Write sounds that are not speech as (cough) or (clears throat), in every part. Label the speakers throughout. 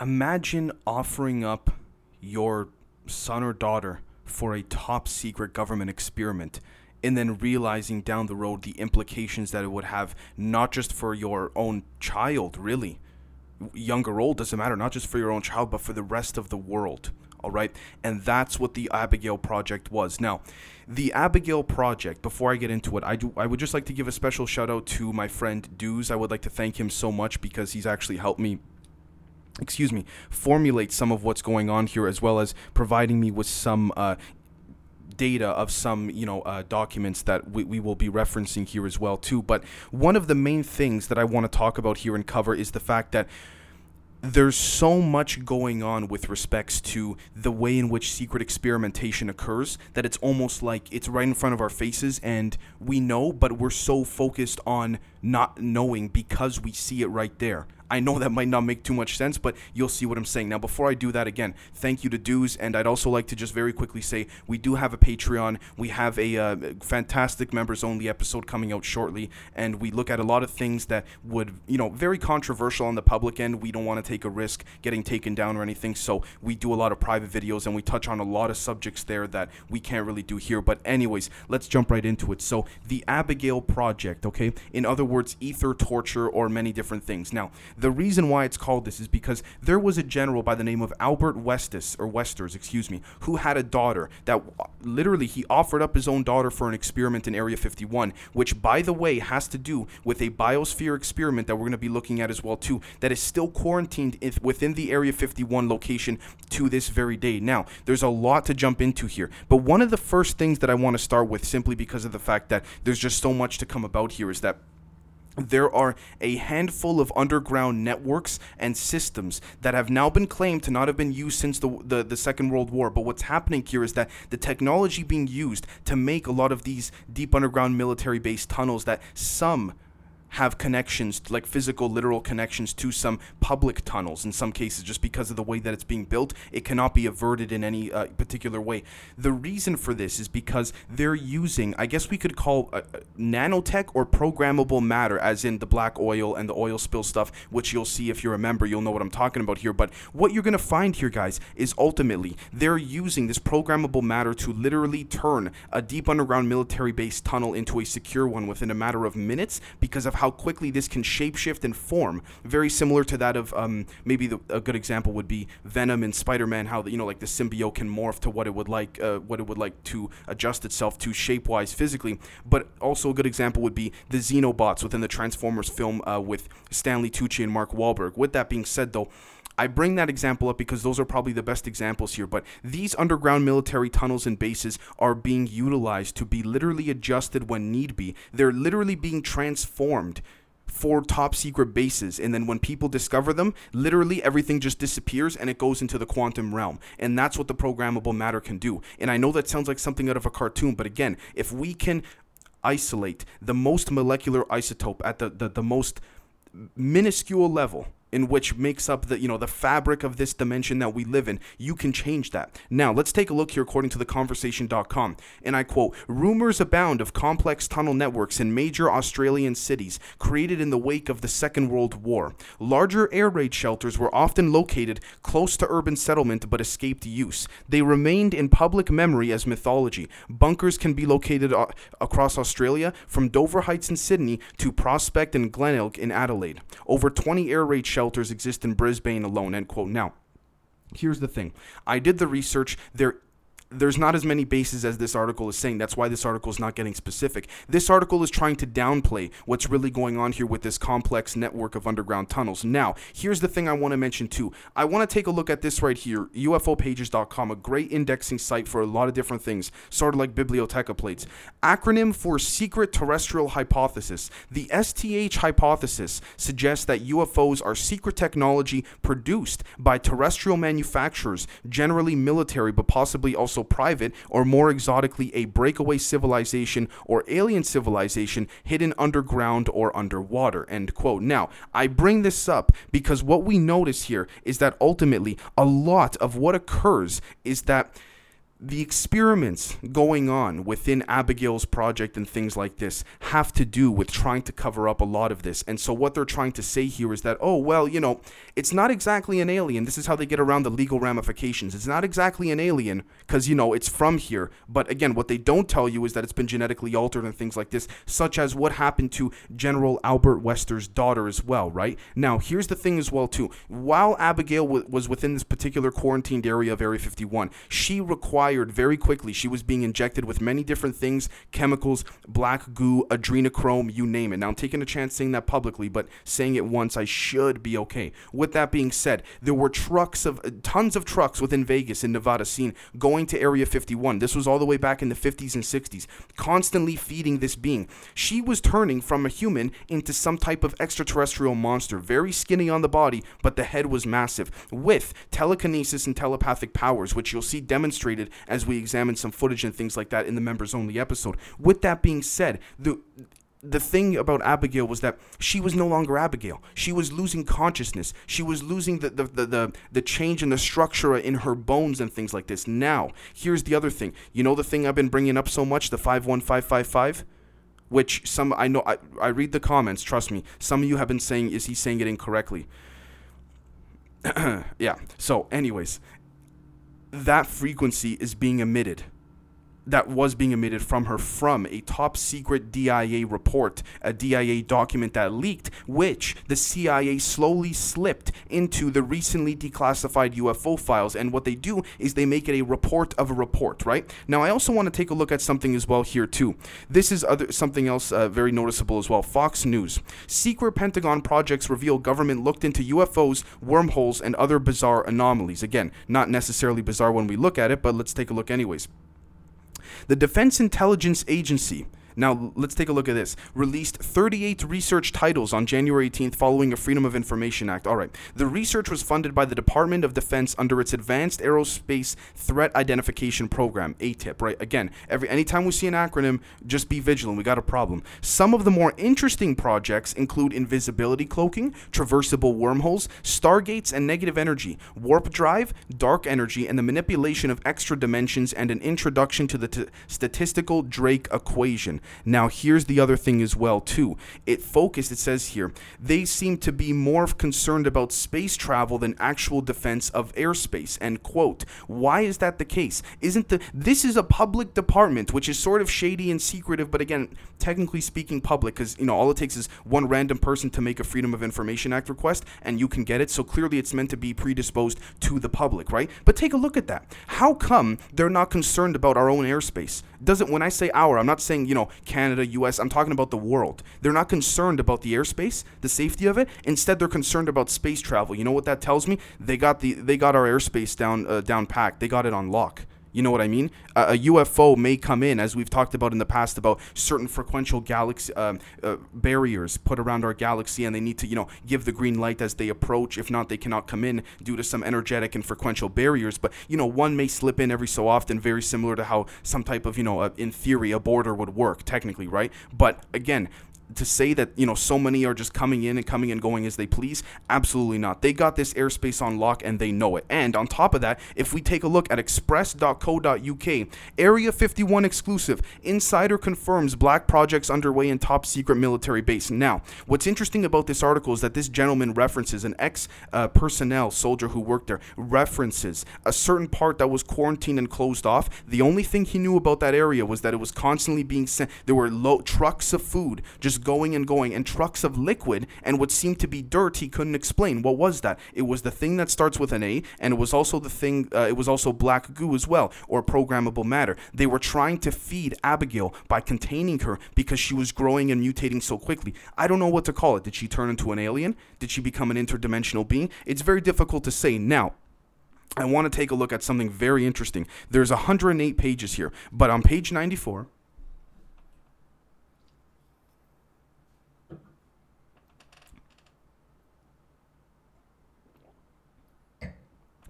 Speaker 1: imagine offering up your son or daughter for a top secret government experiment and then realizing down the road the implications that it would have not just for your own child really. Young or old doesn't matter not just for your own child but for the rest of the world all right? And that's what the abigail project was. Now the abigail project before i get into it i do i would just like to give a special shout out to my friend Dews. i would like to thank him so much because he's actually helped me excuse me, formulate some of what's going on here, as well as providing me with some uh, data of some you know uh, documents that we, we will be referencing here as well too. But one of the main things that I want to talk about here and cover is the fact that there's so much going on with respects to the way in which secret experimentation occurs that it's almost like it's right in front of our faces and we know but we're so focused on not knowing because we see it right there I know that might not make too much sense, but you'll see what I'm saying. Now, before I do that again, thank you to Dews, and I'd also like to just very quickly say we do have a Patreon. We have a uh, fantastic members only episode coming out shortly, and we look at a lot of things that would, you know, very controversial on the public end. We don't want to take a risk getting taken down or anything, so we do a lot of private videos and we touch on a lot of subjects there that we can't really do here. But, anyways, let's jump right into it. So, the Abigail Project, okay? In other words, ether, torture, or many different things. Now, the reason why it's called this is because there was a general by the name of Albert Westis or Westers, excuse me, who had a daughter that literally he offered up his own daughter for an experiment in Area 51, which by the way has to do with a biosphere experiment that we're going to be looking at as well too that is still quarantined within the Area 51 location to this very day. Now, there's a lot to jump into here, but one of the first things that I want to start with simply because of the fact that there's just so much to come about here is that there are a handful of underground networks and systems that have now been claimed to not have been used since the, the, the, Second World War. But what's happening here is that the technology being used to make a lot of these deep underground military based tunnels that some have connections, like physical, literal connections to some public tunnels in some cases, just because of the way that it's being built. It cannot be averted in any uh, particular way. The reason for this is because they're using, I guess we could call uh, nanotech or programmable matter, as in the black oil and the oil spill stuff, which you'll see if you're a member, you'll know what I'm talking about here. But what you're going to find here, guys, is ultimately they're using this programmable matter to literally turn a deep underground military base tunnel into a secure one within a matter of minutes because of how quickly this can shapeshift and form. Very similar to that of um, maybe the, a good example would be Venom and Spider-Man. How the, you know like the symbiote can morph to what it would like, uh, what it would like to adjust itself to shape-wise physically. But also a good example would be the Xenobots within the Transformers film uh, with Stanley Tucci and Mark Wahlberg. With that being said, though. I bring that example up because those are probably the best examples here. But these underground military tunnels and bases are being utilized to be literally adjusted when need be. They're literally being transformed for top secret bases and then when people discover them literally everything just disappears and it goes into the quantum realm and that's what the programmable matter can do and i know that sounds like something out of a cartoon but again if we can isolate the most molecular isotope at the, the, the most minuscule level in which makes up the you know the fabric of this dimension that we live in. You can change that. Now let's take a look here according to the conversation.com and i quote rumors abound of complex tunnel networks in major australian cities created in the wake of the second world war. Larger air raid shelters were often located close to urban settlement but escaped use. They remained in public memory as mythology. Bunkers can be located uh, across australia from dover heights in sydney to prospect and glenelg in adelaide. Over 20 air raid shelters shelters exist in Brisbane alone, end quote. Now, here's the thing. I did the research. There there's not as many bases as this article is saying. That's why this article is not getting specific. This article is trying to downplay what's really going on here with this complex network of underground tunnels. Now, here's the thing I want to mention too. I want to take a look at this right here, UFOpages.com, a great indexing site for a lot of different things, sort of like Biblioteca plates. Acronym for Secret Terrestrial Hypothesis. The STH hypothesis suggests that UFOs are secret technology produced by terrestrial manufacturers, generally military, but possibly also also private, or more exotically, a breakaway civilization or alien civilization hidden underground or underwater. End quote. Now, I bring this up because what we notice here is that ultimately a lot of what occurs is that the experiments going on within Abigail's project and things like this have to do with trying to cover up a lot of this. And so, what they're trying to say here is that, oh, well, you know, it's not exactly an alien. This is how they get around the legal ramifications. It's not exactly an alien because, you know, it's from here. But again, what they don't tell you is that it's been genetically altered and things like this, such as what happened to General Albert Wester's daughter as well, right? Now, here's the thing as well, too. While Abigail w- was within this particular quarantined area of Area 51, she required very quickly. She was being injected with many different things chemicals, black goo, adrenochrome, you name it. Now, I'm taking a chance saying that publicly, but saying it once, I should be okay. With that being said, there were trucks of tons of trucks within Vegas in Nevada seen going to Area 51. This was all the way back in the 50s and 60s, constantly feeding this being. She was turning from a human into some type of extraterrestrial monster, very skinny on the body, but the head was massive, with telekinesis and telepathic powers, which you'll see demonstrated as we examine some footage and things like that in the members only episode. With that being said, the the thing about Abigail was that she was no longer Abigail. She was losing consciousness. She was losing the, the, the, the, the change in the structure in her bones and things like this. Now, here's the other thing. You know the thing I've been bringing up so much, the 51555? Which some, I know, I, I read the comments, trust me. Some of you have been saying, is he saying it incorrectly? (clears throat) yeah. So, anyways, that frequency is being emitted that was being emitted from her from a top secret DIA report, a DIA document that leaked, which the CIA slowly slipped into the recently declassified UFO files. And what they do is they make it a report of a report, right? Now, I also want to take a look at something as well here, too. This is other something else uh, very noticeable as well. Fox News. Secret Pentagon projects reveal government looked into UFOs, wormholes, and other bizarre anomalies. Again, not necessarily bizarre when we look at it, but let's take a look anyways. The Defense Intelligence Agency now, let's take a look at this. Released 38 research titles on January 18th following a Freedom of Information Act. All right. The research was funded by the Department of Defense under its Advanced Aerospace Threat Identification Program, ATIP, right? Again, every anytime we see an acronym, just be vigilant. We got a problem. Some of the more interesting projects include invisibility cloaking, traversable wormholes, stargates and negative energy, warp drive, dark energy, and the manipulation of extra dimensions and an introduction to the t- statistical Drake equation. Now, here's the other thing as well, too. It focused, it says here, they seem to be more concerned about space travel than actual defense of airspace. End quote. Why is that the case? Isn't the this is a public department, which is sort of shady and secretive, but again, technically speaking, public, because you know all it takes is one random person to make a Freedom of Information Act request, and you can get it. So clearly, it's meant to be predisposed to the public, right? But take a look at that. How come they're not concerned about our own airspace? Doesn't when I say our, I'm not saying you know Canada, US. I'm talking about the world. They're not concerned about the airspace, the safety of it. Instead, they're concerned about space travel. You know what that tells me? They got the they got our airspace down uh, down packed. They got it on lock. You know what I mean? a UFO may come in, as we've talked about in the past, about certain frequential galaxy um, uh, barriers put around our galaxy, and they need to, you know, give the green light as they approach. If not, they cannot come in due to some energetic and frequential barriers. But you know, one may slip in every so often, very similar to how some type of, you know, uh, in theory, a border would work, technically, right? But again, to say that you know so many are just coming in and coming and going as they please absolutely not. They got this airspace on lock and they know it. And on top of that if we take a look at express.co.uk area 51 exclusive insider confirms black projects underway in top secret military base. Now what's interesting about this article is that this gentleman references an ex uh, personnel soldier who worked there. References a certain part that was quarantined and closed off. The only thing he knew about that area was that it was constantly being sent. There were low trucks of food just going and going, and trucks of liquid and what seemed to be dirt he couldn't explain. What was that? It was the thing that starts with an A, and it was also the thing, uh, it was also black goo as well, or programmable matter. They were trying to feed Abigail by containing her because she was growing and mutating so quickly. I don't know what to call it. Did she turn into an alien? Did she become an interdimensional being? It's very difficult to say. Now, I want to take a look at something very interesting. There's 108 pages here, but on page 94,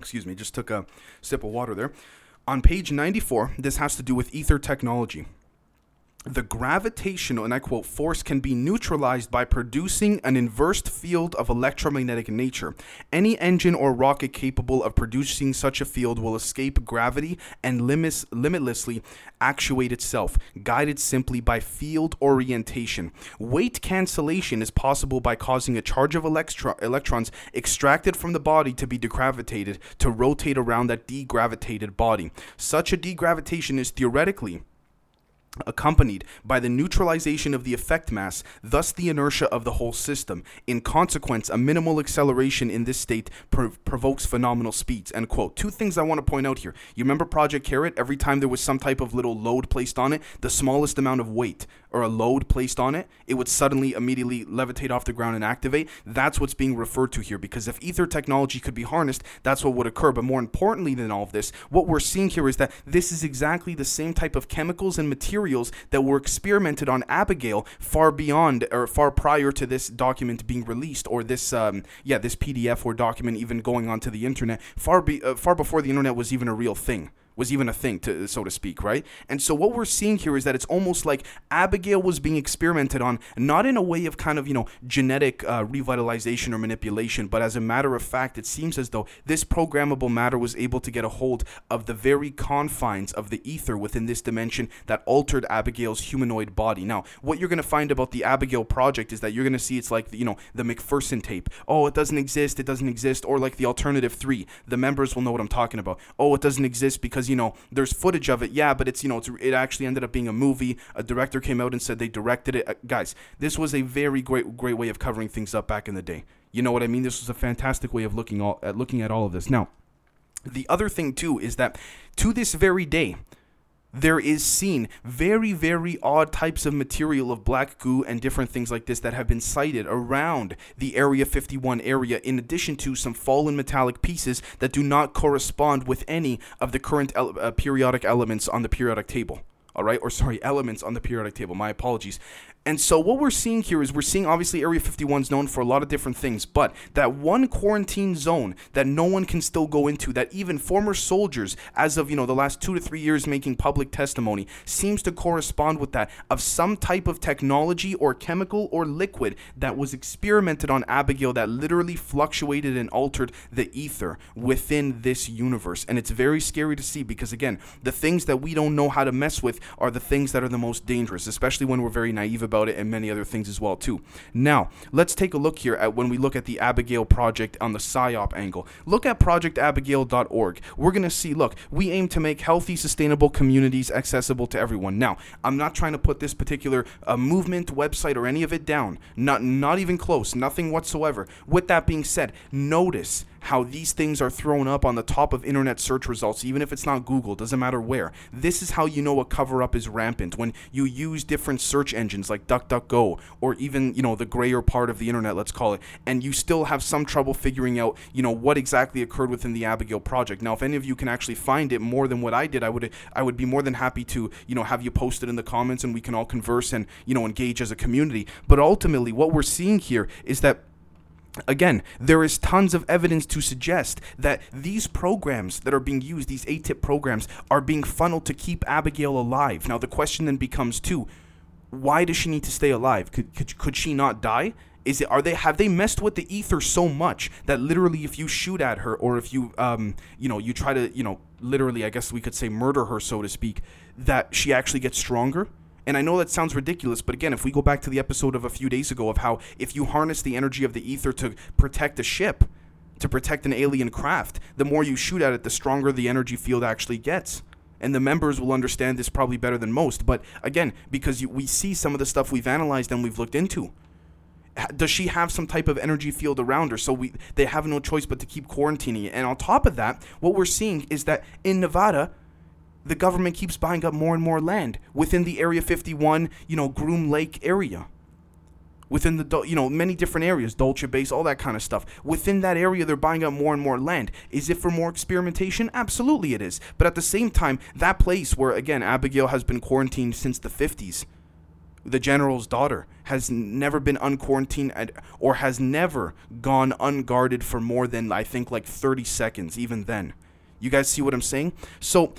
Speaker 1: excuse me, just took a sip of water there. On page 94, this has to do with ether technology. The gravitational, and I quote, force can be neutralized by producing an inversed field of electromagnetic nature. Any engine or rocket capable of producing such a field will escape gravity and limits, limitlessly actuate itself, guided simply by field orientation. Weight cancellation is possible by causing a charge of electro- electrons extracted from the body to be degravitated to rotate around that degravitated body. Such a degravitation is theoretically accompanied by the neutralization of the effect mass, thus the inertia of the whole system. In consequence, a minimal acceleration in this state prov- provokes phenomenal speeds. End quote. Two things I want to point out here. You remember Project Carrot? Every time there was some type of little load placed on it, the smallest amount of weight or a load placed on it, it would suddenly immediately levitate off the ground and activate. That's what's being referred to here because if ether technology could be harnessed, that's what would occur. But more importantly than all of this, what we're seeing here is that this is exactly the same type of chemicals and materials that were experimented on Abigail far beyond or far prior to this document being released or this um, yeah this PDF or document even going onto the internet far be, uh, far before the internet was even a real thing was even a thing, to so to speak, right? And so what we're seeing here is that it's almost like Abigail was being experimented on, not in a way of kind of you know genetic uh, revitalization or manipulation, but as a matter of fact, it seems as though this programmable matter was able to get a hold of the very confines of the ether within this dimension that altered Abigail's humanoid body. Now, what you're gonna find about the Abigail project is that you're gonna see it's like you know the McPherson tape. Oh, it doesn't exist. It doesn't exist. Or like the alternative three. The members will know what I'm talking about. Oh, it doesn't exist because you know there's footage of it. Yeah but it's you know it's, it actually ended up being a movie. A director came out and said they directed it. Uh, guys this was a very great great way of covering things up back in the day. You know what i mean? This was a fantastic way of looking all at looking at all of this. Now the other thing too is that to this very day there is seen very, very odd types of material of black goo and different things like this that have been sighted around the Area 51 area, in addition to some fallen metallic pieces that do not correspond with any of the current ele- uh, periodic elements on the periodic table. All right, or sorry, elements on the periodic table. My apologies. And so what we're seeing here is we're seeing obviously Area 51 is known for a lot of different things, but that one quarantine zone that no one can still go into, that even former soldiers, as of you know the last two to three years making public testimony, seems to correspond with that of some type of technology or chemical or liquid that was experimented on Abigail that literally fluctuated and altered the ether within this universe. And it's very scary to see because again, the things that we don't know how to mess with are the things that are the most dangerous, especially when we're very naive about it and many other things as well too. Now, let's take a look here at when we look at the Abigail project on the PSYOP angle. Look at projectabigail.org. We're going to see, look, we aim to make healthy, sustainable communities accessible to everyone. Now, I'm not trying to put this particular uh, movement, website, or any of it down. Not, not even close. Nothing whatsoever. With that being said, notice how these things are thrown up on the top of internet search results, even if it's not Google, doesn't matter where. This is how you know a cover up is rampant when you use different search engines like DuckDuckGo or even, you know, the grayer part of the internet, let's call it, and you still have some trouble figuring out, you know, what exactly occurred within the Abigail project. Now, if any of you can actually find it more than what I did, I would I would be more than happy to, you know, have you post it in the comments and we can all converse and, you know, engage as a community. But ultimately, what we're seeing here is that Again, there is tons of evidence to suggest that these programs that are being used, these ATIP programs, are being funneled to keep Abigail alive. Now, the question then becomes too, why does she need to stay alive? Could, could, could she not die? Is it are they have they messed with the ether so much that literally if you shoot at her or if you um you know you try to you know literally I guess we could say murder her so to speak that she actually gets stronger? And I know that sounds ridiculous, but again, if we go back to the episode of a few days ago of how if you harness the energy of the ether to protect a ship, to protect an alien craft, the more you shoot at it, the stronger the energy field actually gets. And the members will understand this probably better than most. But again, because you, we see some of the stuff we've analyzed and we've looked into. Does she have some type of energy field around her? So we they have no choice but to keep quarantining. It and on top of that, what we're seeing is that in Nevada, the government keeps buying up more and more land within the Area 51, you know, Groom Lake area. Within the, you know, many different areas, Dulce Base, all that kind of stuff. Within that area, they're buying up more and more land. Is it for more experimentation? Absolutely it is. But at the same time, that place where, again, Abigail has been quarantined since the 50s, the general's daughter, has never been unquarantined or has never gone unguarded for more than, I think, like 30 seconds, even then. You guys see what I'm saying? So,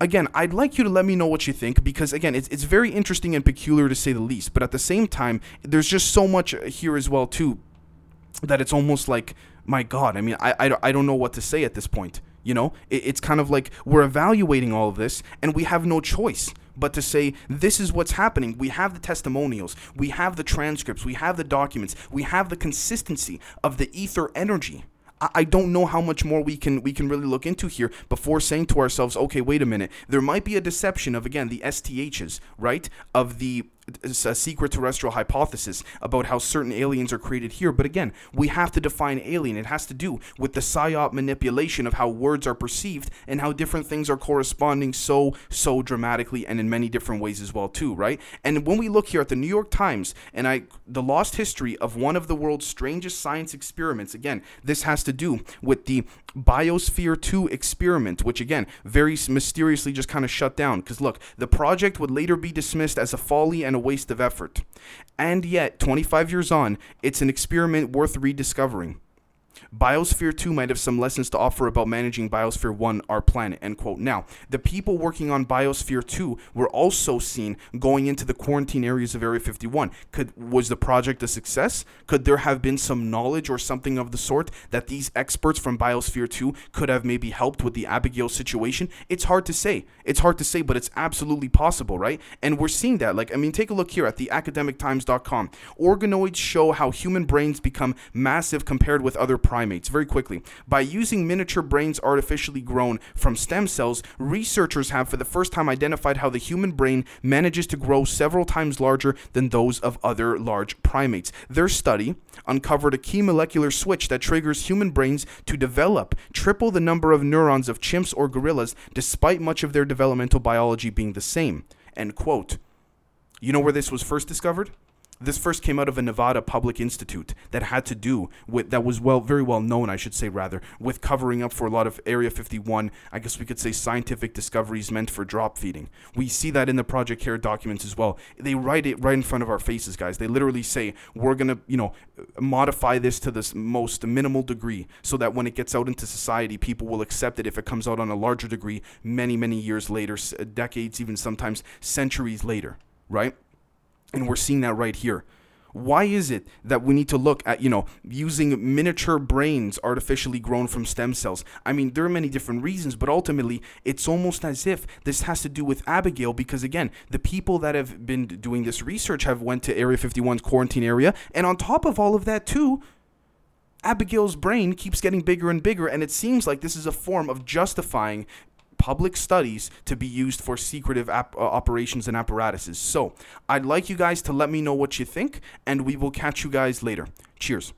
Speaker 1: again, I'd like you to let me know what you think because, again, it's, it's very interesting and peculiar to say the least. But at the same time, there's just so much uh, here as well, too, that it's almost like, my God, I mean, I, I, I don't know what to say at this point. You know, it, it's kind of like we're evaluating all of this and we have no choice but to say this is what's happening. We have the testimonials, we have the transcripts, we have the documents, we have the consistency of the ether energy. I don't know how much more we can we can really look into here before saying to ourselves, okay, wait a minute, there might be a deception of again the STHs, right? Of the a secret terrestrial hypothesis about how certain aliens are created here. But again, we have to define alien. It has to do with the psyop manipulation of how words are perceived and how different things are corresponding so, so dramatically and in many different ways as well, too, right? And when we look here at the New York Times and I the lost history of one of the world's strangest science experiments, again, this has to do with the Biosphere 2 experiment, which again, very mysteriously just kind of shut down. Because look, the project would later be dismissed as a folly and a waste of effort. And yet, 25 years on, it's an experiment worth rediscovering. Biosphere 2 might have some lessons to offer about managing Biosphere 1, our planet, end quote. Now, the people working on Biosphere 2 were also seen going into the quarantine areas of Area 51. Could was the project a success? Could there have been some knowledge or something of the sort that these experts from Biosphere 2 could have maybe helped with the Abigail situation? It's hard to say. It's hard to say, but it's absolutely possible, right? And we're seeing that. Like, I mean, take a look here at the academictimes.com. Organoids show how human brains become massive compared with other primates. Very quickly, by using miniature brains artificially grown from stem cells, researchers have for the first time identified how the human brain manages to grow several times larger than those of other large primates. Their study uncovered a key molecular switch that triggers human brains to develop triple the number of neurons of chimps or gorillas, despite much of their developmental biology being the same. End quote. You know where this was first discovered? This first came out of a Nevada public institute that had to do with that was well very well known, I should say rather, with covering up for a lot of Area 51, I guess we could say scientific discoveries meant for drop feeding. We see that in the Project Care documents as well. They write it right in front of our faces, guys. They literally say we're to, you know, modify this to this most minimal degree so that when it gets out into society, people will accept it if it comes out on a larger degree many, many years later, decades, even sometimes centuries later, right? And we're seeing that right here. Why is it that we need to look at, you know, using miniature brains artificially grown from stem cells? I mean, there are many different reasons, but ultimately, it's almost as if this has to do with Abigail because again, the people that have been doing this research have went to Area 51's quarantine area, and on top of all of that too, Abigail's brain keeps getting bigger and bigger, and it seems like this is a form of justifying public studies to be used for secretive ap- uh, operations and apparatuses. So I'd like you guys to let me know what you think, and we will catch you guys later. Cheers.